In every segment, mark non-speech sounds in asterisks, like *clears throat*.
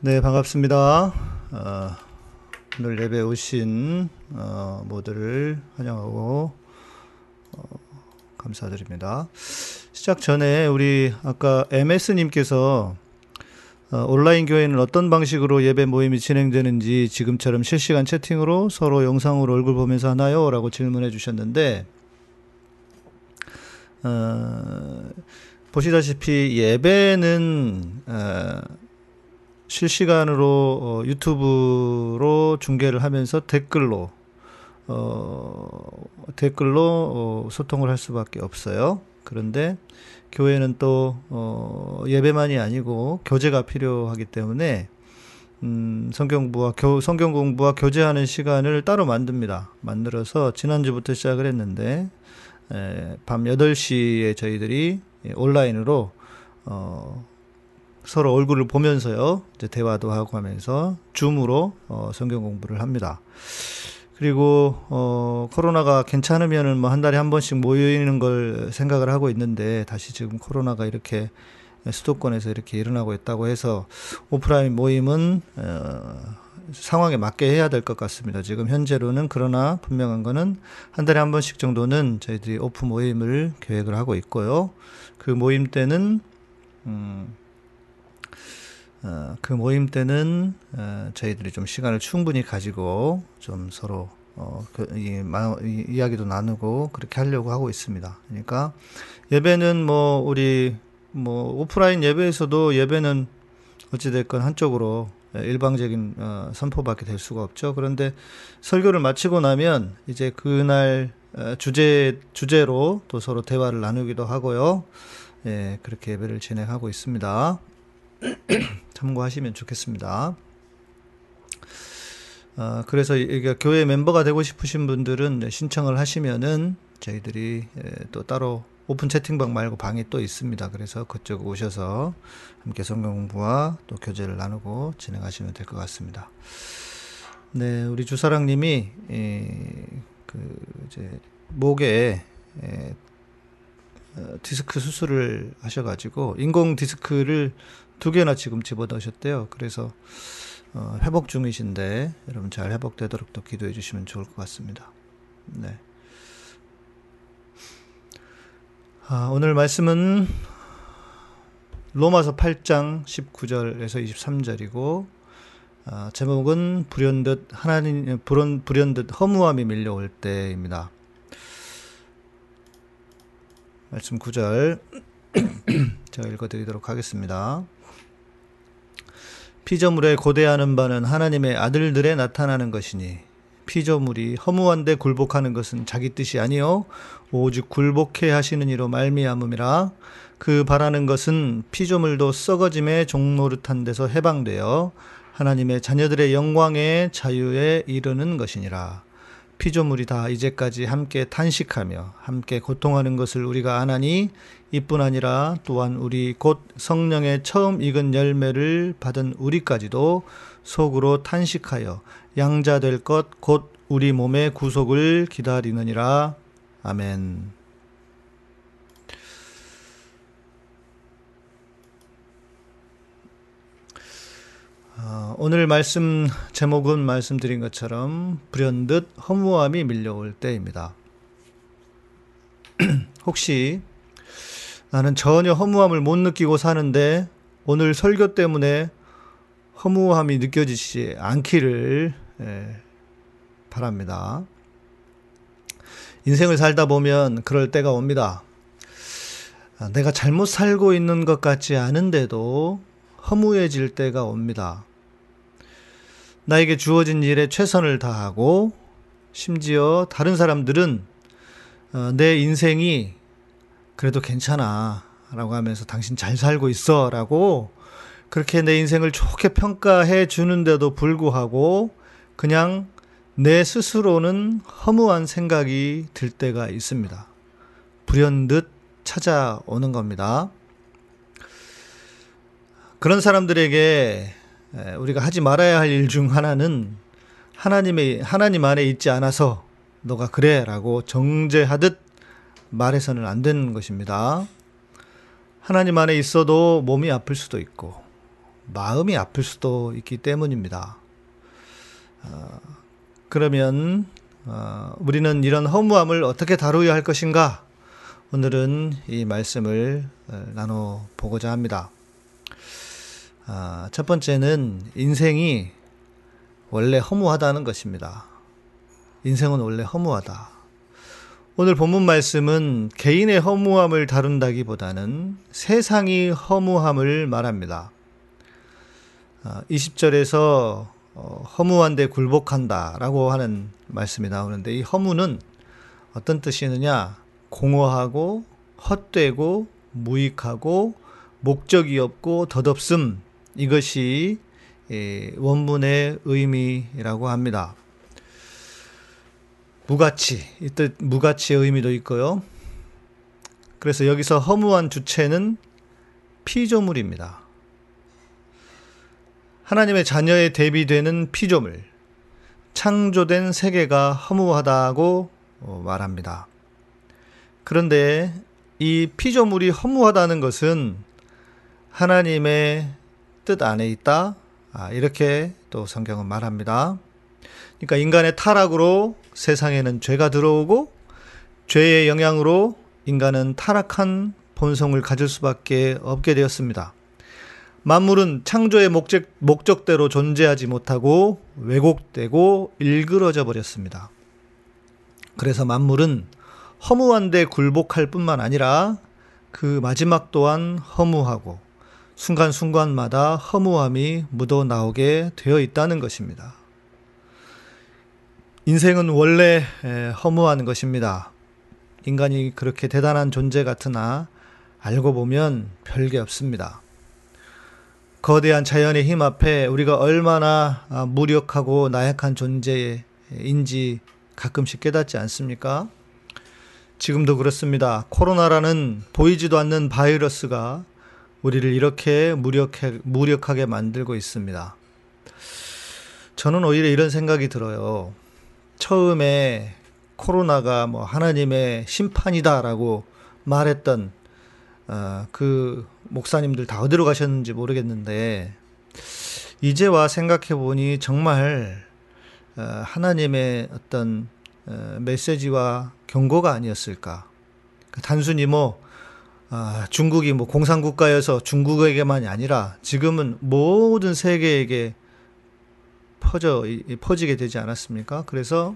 네, 반갑습니다. 어, 오늘 예배 오신 어, 모두를 환영하고 어, 감사드립니다. 시작 전에 우리 아까 MS님께서 어, 온라인 교회는 어떤 방식으로 예배 모임이 진행되는지 지금처럼 실시간 채팅으로 서로 영상으로 얼굴 보면서 하나요? 라고 질문해 주셨는데 어, 보시다시피 예배는 어, 실시간으로 어, 유튜브로 중계를 하면서 댓글로 어, 댓글로 어, 소통을 할 수밖에 없어요. 그런데 교회는 또 어, 예배만이 아니고 교제가 필요하기 때문에 음, 성경부와 교, 성경 공부와 교제하는 시간을 따로 만듭니다. 만들어서 지난주부터 시작을 했는데 에, 밤 8시에 저희들이 온라인으로 어, 서로 얼굴을 보면서요. 이제 대화도 하고 하면서 줌으로 어, 성경 공부를 합니다. 그리고 어, 코로나가 괜찮으면은 뭐 한 달에 한 번씩 모이는 걸 생각을 하고 있는데 다시 지금 코로나가 이렇게 수도권에서 이렇게 일어나고 있다고 해서 오프라인 모임은 어, 상황에 맞게 해야 될 것 같습니다. 지금 현재로는 그러나 분명한 거는 한 달에 한 번씩 정도는 저희들이 오프 모임을 계획을 하고 있고요. 그 모임 때는 음, 어, 그 모임 때는 어, 저희들이 좀 시간을 충분히 가지고 좀 서로 어, 그, 이야기도 나누고 그렇게 하려고 하고 있습니다. 그러니까 예배는 뭐 우리 뭐 오프라인 예배에서도 예배는 어찌됐건 한쪽으로 일방적인 어, 선포밖에 될 수가 없죠. 그런데 설교를 마치고 나면 이제 그날 어, 주제 주제로 또 서로 대화를 나누기도 하고요. 예, 그렇게 예배를 진행하고 있습니다. *clears throat* 참고하시면 좋겠습니다. 어, 그래서 교회 멤버가 되고 싶으신 분들은 신청을 하시면은 저희들이 예, 또 따로 오픈 채팅방 말고 방이 또 있습니다. 그래서 그쪽 오셔서 함께 성경 공부와 또 교제를 나누고 진행하시면 될 것 같습니다. 네, 우리 주사랑님이 그 이제 목에 어, 디스크 수술을 하셔가지고 인공 디스크를 두 개나 지금 집어넣으셨대요. 그래서 어, 회복 중이신데 여러분 잘 회복되도록 또 기도해 주시면 좋을 것 같습니다. 네. 아, 오늘 말씀은 로마서 8장 19절에서 23절이고 아, 제목은 불현듯 하나님 불현, 불현듯 허무함이 밀려올 때입니다. 말씀 9절 *clears throat* 제가 읽어드리도록 하겠습니다. 피조물에 고대하는 바는 하나님의 아들들에 나타나는 것이니 피조물이 허무한데 굴복하는 것은 자기 뜻이 아니요 오직 굴복해 하시는 이로 말미암음이라 그 바라는 것은 피조물도 썩어짐의 종노릇한 데서 해방되어 하나님의 자녀들의 영광의 자유에 이르는 것이니라 피조물이 다 이제까지 함께 탄식하며 함께 고통하는 것을 우리가 아나니 이뿐 아니라 또한 우리 곧 성령의 처음 익은 열매를 받은 우리까지도 속으로 탄식하여 양자 될 것 곧 우리 몸의 구속을 기다리느니라. 아멘. 오늘 말씀 제목은 말씀드린 것처럼 불현듯 허무함이 밀려올 때입니다. *clears throat* 혹시 나는 전혀 허무함을 못 느끼고 사는데 오늘 설교 때문에 허무함이 느껴지지 않기를 예, 바랍니다. 인생을 살다 보면 그럴 때가 옵니다. 아, 내가 잘못 살고 있는 것 같지 않은데도 허무해질 때가 옵니다. 나에게 주어진 일에 최선을 다하고 심지어 다른 사람들은 어, 내 인생이 그래도 괜찮아. 라고 하면서 당신 잘 살고 있어. 라고 그렇게 내 인생을 좋게 평가해 주는데도 불구하고 그냥 내 스스로는 허무한 생각이 들 때가 있습니다. 불현듯 찾아오는 겁니다. 그런 사람들에게 우리가 하지 말아야 할 일 중 하나는 하나님의 하나님 안에 있지 않아서 너가 그래라고 정죄하듯 말해서는 안 되는 것입니다. 하나님 안에 있어도 몸이 아플 수도 있고, 마음이 아플 수도 있기 때문입니다. 어, 그러면 어, 우리는 이런 허무함을 어떻게 다루어야 할 것인가? 오늘은 이 말씀을 어, 나눠 보고자 합니다. 아, 첫 번째는 인생이 원래 허무하다는 것입니다. 인생은 원래 허무하다. 오늘 본문 말씀은 개인의 허무함을 다룬다기보다는 세상이 허무함을 말합니다. 20절에서 아, 어, 허무한데 굴복한다 라고 하는 말씀이 나오는데 이 허무는 어떤 뜻이느냐? 공허하고 헛되고 무익하고 목적이 없고 덧없음 이것이 예, 원문의 의미라고 합니다. 무가치, 이 뜻 무가치의 의미도 있고요. 그래서 여기서 허무한 주체는 피조물입니다. 하나님의 자녀에 대비되는 피조물, 창조된 세계가 허무하다고 어, 말합니다. 그런데 이 피조물이 허무하다는 것은 하나님의 뜻 안에 있다. 아, 이렇게 또 성경은 말합니다. 그러니까 인간의 타락으로 세상에는 죄가 들어오고 죄의 영향으로 인간은 타락한 본성을 가질 수밖에 없게 되었습니다. 만물은 창조의 목적, 목적대로 존재하지 못하고 왜곡되고 일그러져 버렸습니다. 그래서 만물은 허무한데 굴복할 뿐만 아니라 그 마지막 또한 허무하고 순간순간마다 허무함이 묻어 나오게 되어 있다는 것입니다. 인생은 원래 허무한 것입니다. 인간이 그렇게 대단한 존재 같으나 알고 보면 별게 없습니다. 거대한 자연의 힘 앞에 우리가 얼마나 아, 무력하고 나약한 존재인지 가끔씩 깨닫지 않습니까? 지금도 그렇습니다. 코로나라는 보이지도 않는 바이러스가 우리를 이렇게 무력해, 무력하게 만들고 있습니다. 저는 오히려 이런 생각이 들어요. 처음에 코로나가 뭐 하나님의 심판이다라고 말했던 어, 그 목사님들 다 어디로 가셨는지 모르겠는데 이제 와 생각해 보니 정말 어, 하나님의 어떤 어, 메시지와 경고가 아니었을까. 그 단순히 뭐 아, 중국이 뭐 공산국가여서 중국에게만이 아니라 지금은 모든 세계에게 퍼져 퍼지게 되지 않았습니까? 그래서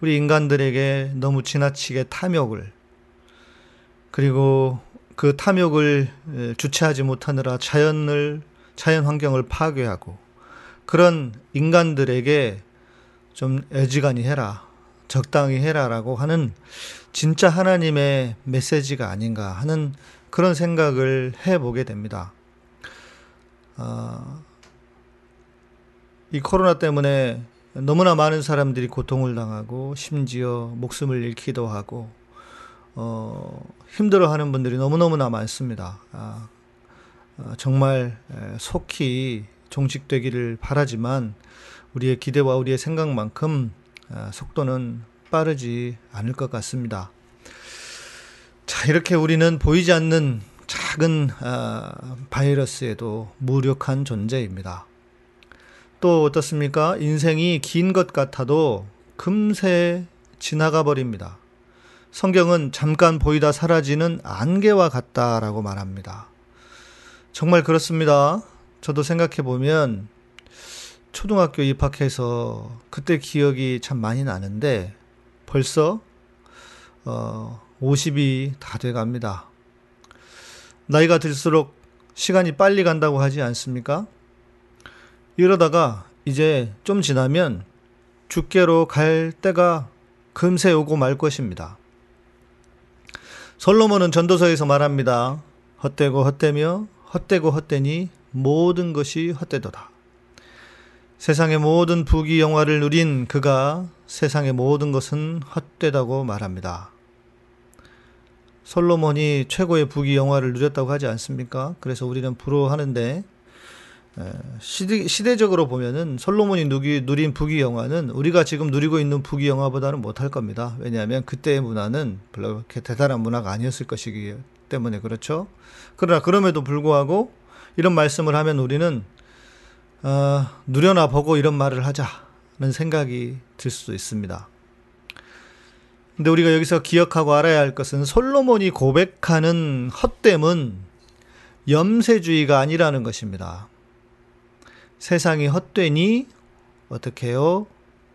우리 인간들에게 너무 지나치게 탐욕을 그리고 그 탐욕을 주체하지 못하느라 자연을 자연 환경을 파괴하고 그런 인간들에게 좀 애지간히 해라 적당히 해라라고 하는 진짜 하나님의 메시지가 아닌가 하는 그런 생각을 해보게 됩니다. 어, 이 코로나 때문에 너무나 많은 사람들이 고통을 당하고 심지어 목숨을 잃기도 하고 어, 힘들어하는 분들이 너무너무나 많습니다. 아, 어, 정말 속히 종식되기를 바라지만 우리의 기대와 우리의 생각만큼 아, 속도는 빠르지 않을 것 같습니다. 자, 이렇게 우리는 보이지 않는 작은 아, 바이러스에도 무력한 존재입니다. 또 어떻습니까? 인생이 긴 것 같아도 금세 지나가 버립니다. 성경은 잠깐 보이다 사라지는 안개와 같다라고 말합니다. 정말 그렇습니다. 저도 생각해 보면 초등학교 입학해서 그때 기억이 참 많이 나는데 벌써 어 50이 다 돼 갑니다. 나이가 들수록 시간이 빨리 간다고 하지 않습니까? 이러다가 이제 좀 지나면 죽게로 갈 때가 금세 오고 말 것입니다. 솔로몬은 전도서에서 말합니다. 헛되고 헛되며 헛되고 헛되니 모든 것이 헛되도다. 세상의 모든 부귀 영화를 누린 그가 세상의 모든 것은 헛되다고 말합니다. 솔로몬이 최고의 부귀 영화를 누렸다고 하지 않습니까? 그래서 우리는 부러워하는데 시대, 시대적으로 보면은 솔로몬이 누기, 누린 부귀 영화는 우리가 지금 누리고 있는 부귀 영화보다는 못할 겁니다. 왜냐하면 그때의 문화는 별로 그렇게 대단한 문화가 아니었을 것이기 때문에 그렇죠. 그러나 그럼에도 불구하고 이런 말씀을 하면 우리는 어, 누려나 보고 이런 말을 하자는 생각이 들 수도 있습니다. 근데 우리가 여기서 기억하고 알아야 할 것은 솔로몬이 고백하는 헛됨은 염세주의가 아니라는 것입니다. 세상이 헛되니 어떻게 해요?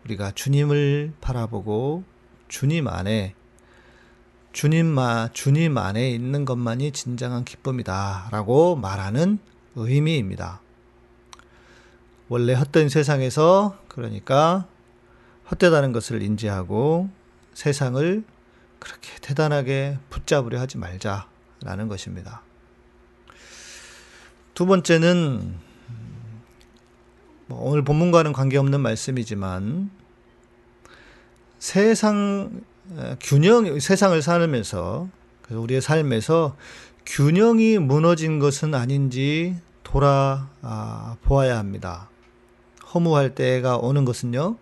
우리가 주님을 바라보고 주님 안에 주님마 주님 안에 있는 것만이 진정한 기쁨이다라고 말하는 의미입니다. 원래 헛된 세상에서 그러니까 헛되다는 것을 인지하고 세상을 그렇게 대단하게 붙잡으려 하지 말자라는 것입니다. 두 번째는 뭐 오늘 본문과는 관계없는 말씀이지만 세상 균형 세상을 살면서 우리의 삶에서 균형이 무너진 것은 아닌지 돌아 보아야 합니다. 허무할 때가 오는 것은요.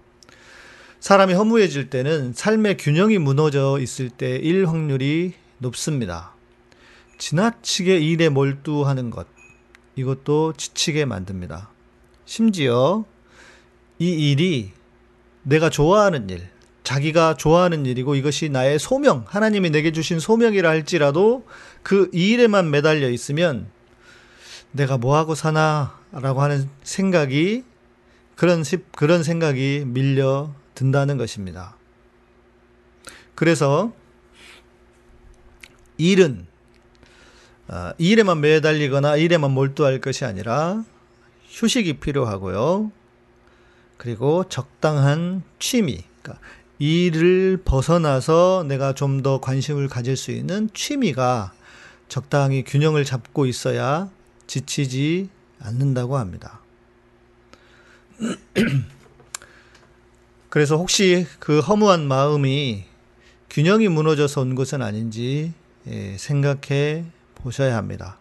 사람이 허무해질 때는 삶의 균형이 무너져 있을 때일 확률이 높습니다. 지나치게 일에 몰두하는 것, 이것도 지치게 만듭니다. 심지어 이 일이 내가 좋아하는 일, 자기가 좋아하는 일이고 이것이 나의 소명, 하나님이 내게 주신 소명이라 할지라도 그 일에만 매달려 있으면 내가 뭐하고 사나 라고 하는 생각이 그런, 그런 생각이 밀려 든다는 것입니다. 그래서 일은 어, 일에만 매달리거나 일에만 몰두할 것이 아니라 휴식이 필요하고요. 그리고 적당한 취미, 그러니까 일을 벗어나서 내가 좀 더 관심을 가질 수 있는 취미가 적당히 균형을 잡고 있어야 지치지 않는다고 합니다. *clears throat* 그래서 혹시 그 허무한 마음이 균형이 무너져서 온 것은 아닌지 예, 생각해 보셔야 합니다.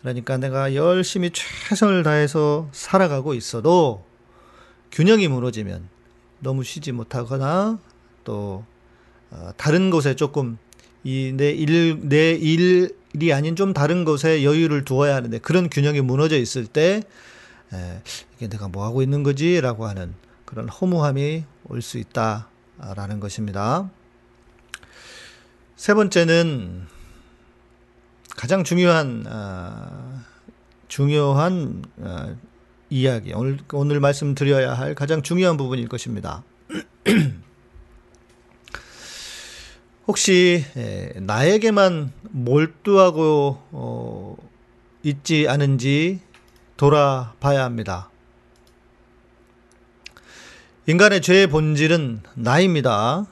그러니까 내가 열심히 최선을 다해서 살아가고 있어도 균형이 무너지면 너무 쉬지 못하거나 또 어, 다른 곳에 조금 이 내 일 내 일이 아닌 좀 다른 곳에 여유를 두어야 하는데 그런 균형이 무너져 있을 때 에, 이게 내가 뭐 하고 있는 거지라고 하는 그런 허무함이 올 수 있다라는 것입니다. 세 번째는 가장 중요한 어, 중요한 어, 이야기 오늘 오늘 말씀드려야 할 가장 중요한 부분일 것입니다. *clears throat* 혹시 에, 나에게만 몰두하고 어, 있지 않은지 돌아봐야 합니다. 인간의 죄의 본질은 나입니다.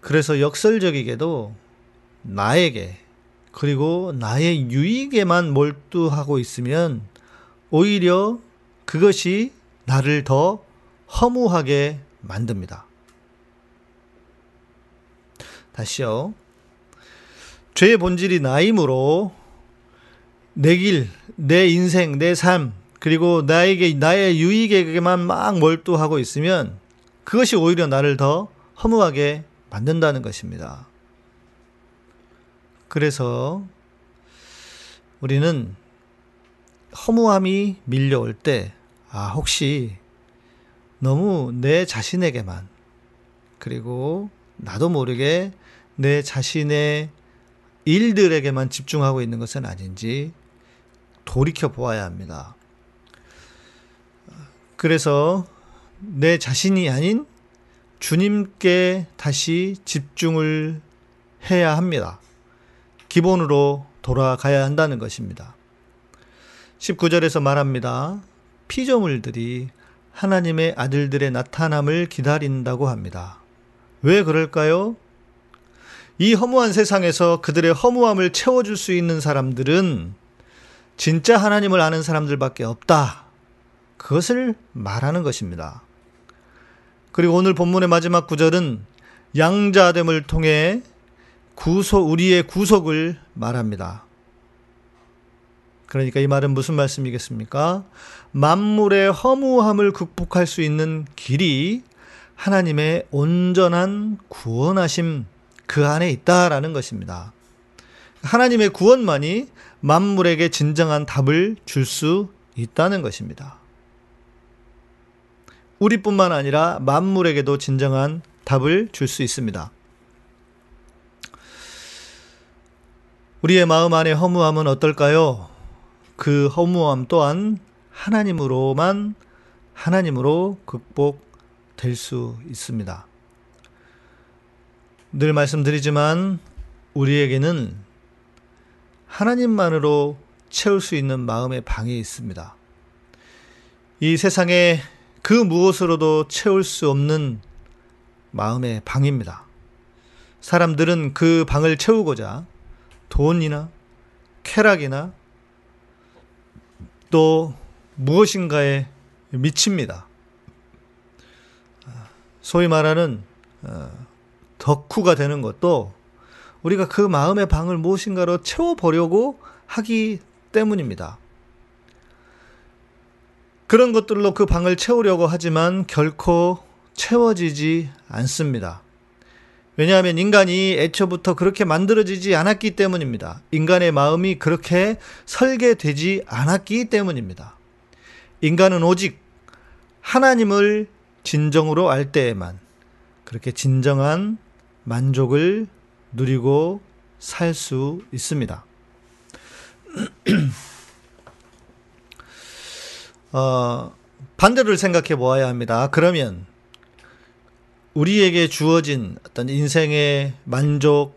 그래서 역설적이게도 나에게 그리고 나의 유익에만 몰두하고 있으면 오히려 그것이 나를 더 허무하게 만듭니다. 다시요. 죄의 본질이 나이므로 내 길, 내 인생, 내 삶, 그리고 나에게, 나의 유익에게만 막 몰두하고 있으면 그것이 오히려 나를 더 허무하게 만든다는 것입니다. 그래서 우리는 허무함이 밀려올 때, 아, 혹시 너무 내 자신에게만, 그리고 나도 모르게 내 자신의 일들에게만 집중하고 있는 것은 아닌지 돌이켜 보아야 합니다. 그래서 내 자신이 아닌 주님께 다시 집중을 해야 합니다. 기본으로 돌아가야 한다는 것입니다. 19절에서 말합니다. 피조물들이 하나님의 아들들의 나타남을 기다린다고 합니다. 왜 그럴까요? 이 허무한 세상에서 그들의 허무함을 채워줄 수 있는 사람들은 진짜 하나님을 아는 사람들밖에 없다. 그것을 말하는 것입니다. 그리고 오늘 본문의 마지막 구절은 양자됨을 통해 구속, 우리의 구속을 말합니다. 그러니까 이 말은 무슨 말씀이겠습니까? 만물의 허무함을 극복할 수 있는 길이 하나님의 온전한 구원하심 그 안에 있다라는 것입니다. 하나님의 구원만이 만물에게 진정한 답을 줄 수 있다는 것입니다. 우리뿐만 아니라 만물에게도 진정한 답을 줄 수 있습니다. 우리의 마음 안의 허무함은 어떨까요? 그 허무함 또한 하나님으로만 하나님으로 극복될 수 있습니다. 늘 말씀드리지만 우리에게는 하나님만으로 채울 수 있는 마음의 방이 있습니다. 이 세상에 그 무엇으로도 채울 수 없는 마음의 방입니다. 사람들은 그 방을 채우고자 돈이나 쾌락이나 또 무엇인가에 미칩니다. 소위 말하는 어, 덕후가 되는 것도 우리가 그 마음의 방을 무엇인가로 채워보려고 하기 때문입니다. 그런 것들로 그 방을 채우려고 하지만 결코 채워지지 않습니다. 왜냐하면 인간이 애초부터 그렇게 만들어지지 않았기 때문입니다. 인간의 마음이 그렇게 설계되지 않았기 때문입니다. 인간은 오직 하나님을 진정으로 알 때에만 그렇게 진정한 만족을 누리고 살 수 있습니다. *clears throat* 어, 반대를 생각해 보아야 합니다. 그러면 우리에게 주어진 어떤 인생의 만족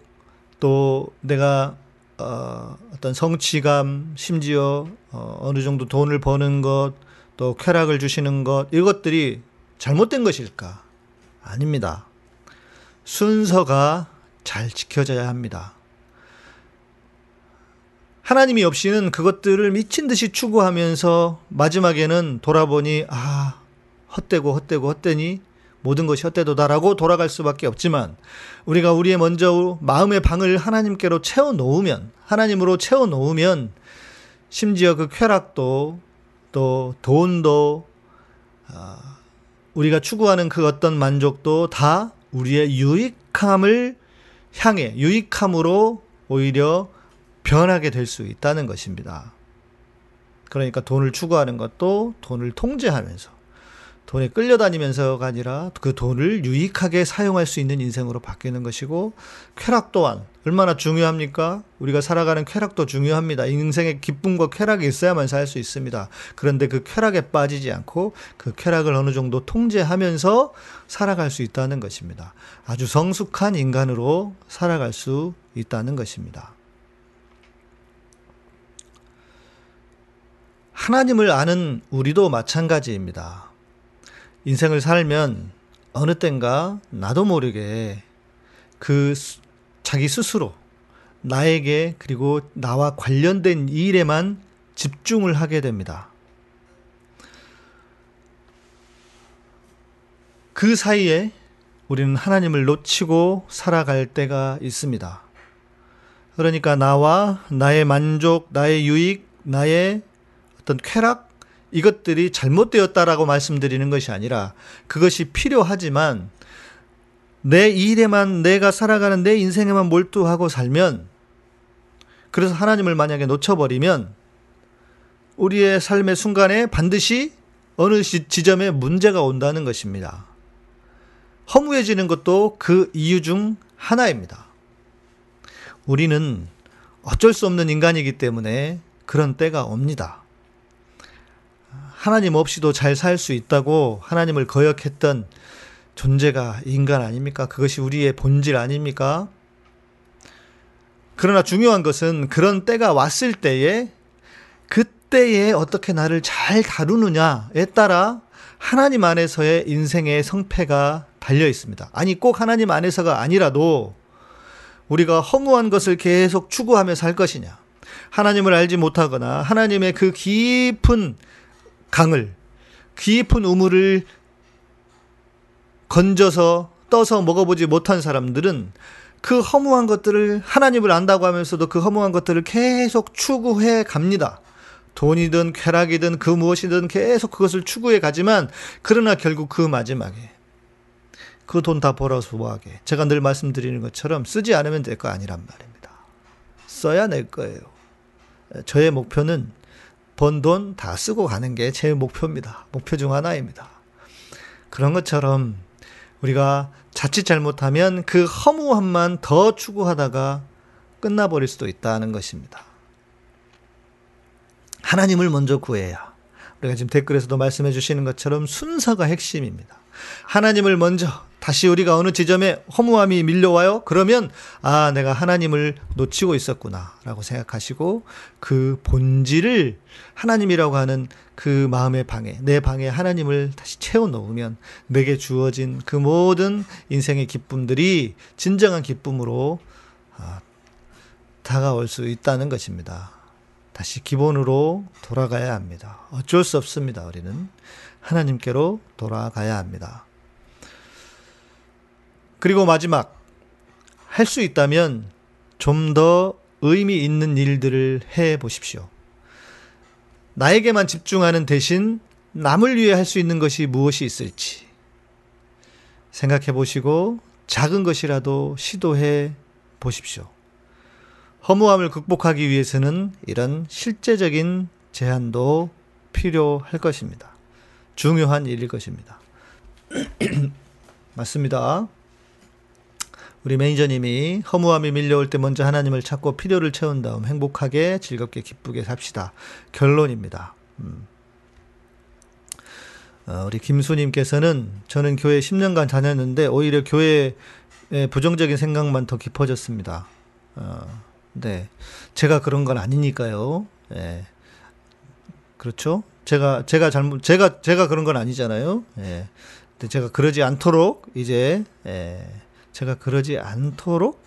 또 내가 어, 어떤 성취감 심지어 어, 어느 정도 돈을 버는 것 또 쾌락을 주시는 것 이것들이 잘못된 것일까? 아닙니다. 순서가 잘 지켜져야 합니다. 하나님이 없이는 그것들을 미친 듯이 추구하면서 마지막에는 돌아보니 아 헛되고 헛되고 헛되니 모든 것이 헛되도다라고 돌아갈 수밖에 없지만 우리가 우리의 먼저 마음의 방을 하나님께로 채워 놓으면 하나님으로 채워 놓으면 심지어 그 쾌락도 또 돈도 아, 우리가 추구하는 그 어떤 만족도 다 우리의 유익함을 향해 유익함으로 오히려 변하게 될 수 있다는 것입니다. 그러니까 돈을 추구하는 것도 돈을 통제하면서 돈에 끌려다니면서가 아니라 그 돈을 유익하게 사용할 수 있는 인생으로 바뀌는 것이고 쾌락 또한 얼마나 중요합니까? 우리가 살아가는 쾌락도 중요합니다. 인생의 기쁨과 쾌락이 있어야만 살 수 있습니다. 그런데 그 쾌락에 빠지지 않고 그 쾌락을 어느 정도 통제하면서 살아갈 수 있다는 것입니다. 아주 성숙한 인간으로 살아갈 수 있다는 것입니다. 하나님을 아는 우리도 마찬가지입니다. 인생을 살면 어느 땐가 나도 모르게 그 자기 스스로 나에게 그리고 나와 관련된 일에만 집중을 하게 됩니다. 그 사이에 우리는 하나님을 놓치고 살아갈 때가 있습니다. 그러니까 나와 나의 만족, 나의 유익, 나의 어떤 쾌락, 이것들이 잘못되었다라고 말씀드리는 것이 아니라 그것이 필요하지만 내 일에만 내가 살아가는 내 인생에만 몰두하고 살면 그래서 하나님을 만약에 놓쳐버리면 우리의 삶의 순간에 반드시 어느 지점에 문제가 온다는 것입니다. 허무해지는 것도 그 이유 중 하나입니다. 우리는 어쩔 수 없는 인간이기 때문에 그런 때가 옵니다. 하나님 없이도 잘 살 수 있다고 하나님을 거역했던 존재가 인간 아닙니까? 그것이 우리의 본질 아닙니까? 그러나 중요한 것은 그런 때가 왔을 때에 그때에 어떻게 나를 잘 다루느냐에 따라 하나님 안에서의 인생의 성패가 달려 있습니다. 아니, 꼭 하나님 안에서가 아니라도 우리가 허무한 것을 계속 추구하며 살 것이냐. 하나님을 알지 못하거나 하나님의 그 깊은 강을 깊은 우물을 건져서 떠서 먹어보지 못한 사람들은 그 허무한 것들을 하나님을 안다고 하면서도 그 허무한 것들을 계속 추구해 갑니다. 돈이든 쾌락이든 그 무엇이든 계속 그것을 추구해 가지만 그러나 결국 그 마지막에 그 돈 다 벌어서 뭐하게 제가 늘 말씀드리는 것처럼 쓰지 않으면 될 거 아니란 말입니다. 써야 낼 거예요. 저의 목표는 번 돈 다 쓰고 가는 게 제 목표입니다. 목표 중 하나입니다. 그런 것처럼 우리가 자칫 잘못하면 그 허무함만 더 추구하다가 끝나버릴 수도 있다는 것입니다. 하나님을 먼저 구해야. 우리가 지금 댓글에서도 말씀해 주시는 것처럼 순서가 핵심입니다. 하나님을 먼저 다시 우리가 어느 지점에 허무함이 밀려와요? 그러면 아, 내가 하나님을 놓치고 있었구나라고 생각하시고 그 본질을 하나님이라고 하는 그 마음의 방에 내 방에 하나님을 다시 채워 놓으면 내게 주어진 그 모든 인생의 기쁨들이 진정한 기쁨으로 아, 다가올 수 있다는 것입니다. 다시 기본으로 돌아가야 합니다. 어쩔 수 없습니다. 우리는 하나님께로 돌아가야 합니다. 그리고 마지막 할 수 있다면 좀 더 의미 있는 일들을 해 보십시오. 나에게만 집중하는 대신 남을 위해 할 수 있는 것이 무엇이 있을지 생각해 보시고 작은 것이라도 시도해 보십시오. 허무함을 극복하기 위해서는 이런 실제적인 제한도 필요할 것입니다. 중요한 일일 것입니다. *clears throat* 맞습니다. 우리 매니저님이 허무함이 밀려올 때 먼저 하나님을 찾고 필요를 채운 다음 행복하게 즐겁게 기쁘게 삽시다. 결론입니다. 음. 어, 우리 김수님께서는 저는 교회 10년간 다녔는데 오히려 교회에 부정적인 생각만 더 깊어졌습니다. 어, 네. 제가 그런 건 아니니까요. 예. 그렇죠? 제가, 제가 잘못, 제가, 제가 그런 건 아니잖아요. 예. 근데 제가 그러지 않도록 이제, 예. 제가 그러지 않도록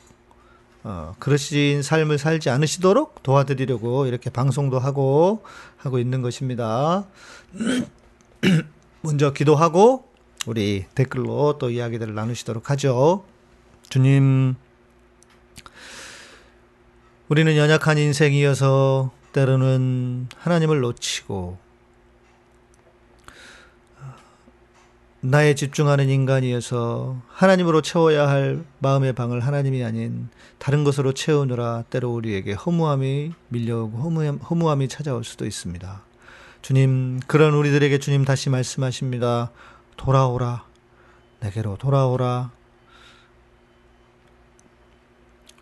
어, 그러신 삶을 살지 않으시도록 도와드리려고 이렇게 방송도 하고 하고 있는 것입니다. *clears throat* 먼저 기도하고 우리 댓글로 또 이야기들을 나누시도록 하죠. 주님, 우리는 연약한 인생이어서 때로는 하나님을 놓치고 나에 집중하는 인간이어서 하나님으로 채워야 할 마음의 방을 하나님이 아닌 다른 것으로 채우느라 때로 우리에게 허무함이 밀려오고 허무함, 허무함이 찾아올 수도 있습니다. 주님, 그런 우리들에게 주님 다시 말씀하십니다. 돌아오라. 내게로 돌아오라.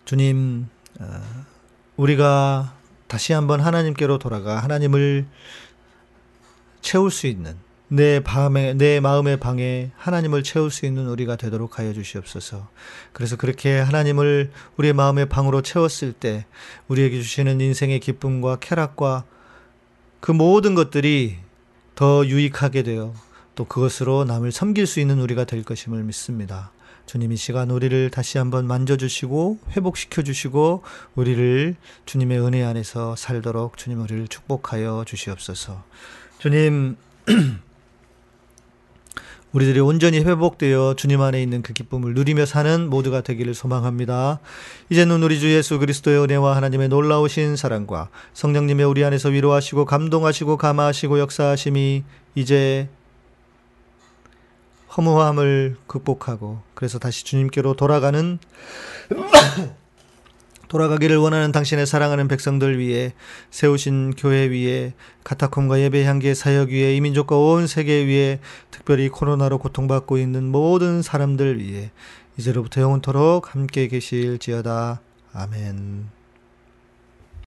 주님, 어, 우리가 다시 한번 하나님께로 돌아가 하나님을 채울 수 있는 내 밤에 내 마음의 방에 하나님을 채울 수 있는 우리가 되도록 하여 주시옵소서. 그래서 그렇게 하나님을 우리의 마음의 방으로 채웠을 때 우리에게 주시는 인생의 기쁨과 쾌락과 그 모든 것들이 더 유익하게 되어 또 그것으로 남을 섬길 수 있는 우리가 될 것임을 믿습니다. 주님 이 시간 우리를 다시 한번 만져주시고 회복시켜 주시고 우리를 주님의 은혜 안에서 살도록 주님 우리를 축복하여 주시옵소서. 주님 *clears throat* 우리들이 온전히 회복되어 주님 안에 있는 그 기쁨을 누리며 사는 모두가 되기를 소망합니다. 이제는 우리 주 예수 그리스도의 은혜와 하나님의 놀라우신 사랑과 성령님의 우리 안에서 위로하시고 감동하시고 감화하시고 역사하심이 이제 허무함을 극복하고 그래서 다시 주님께로 돌아가는 돌아가기를 원하는 당신의 사랑하는 백성들 위해 세우신 교회 위에 카타콤과 예배 향기의 사역 위에 이민족과 온 세계 위에 특별히 코로나로 고통받고 있는 모든 사람들 위해 이제로부터 영원토록 함께 계실지어다. 아멘.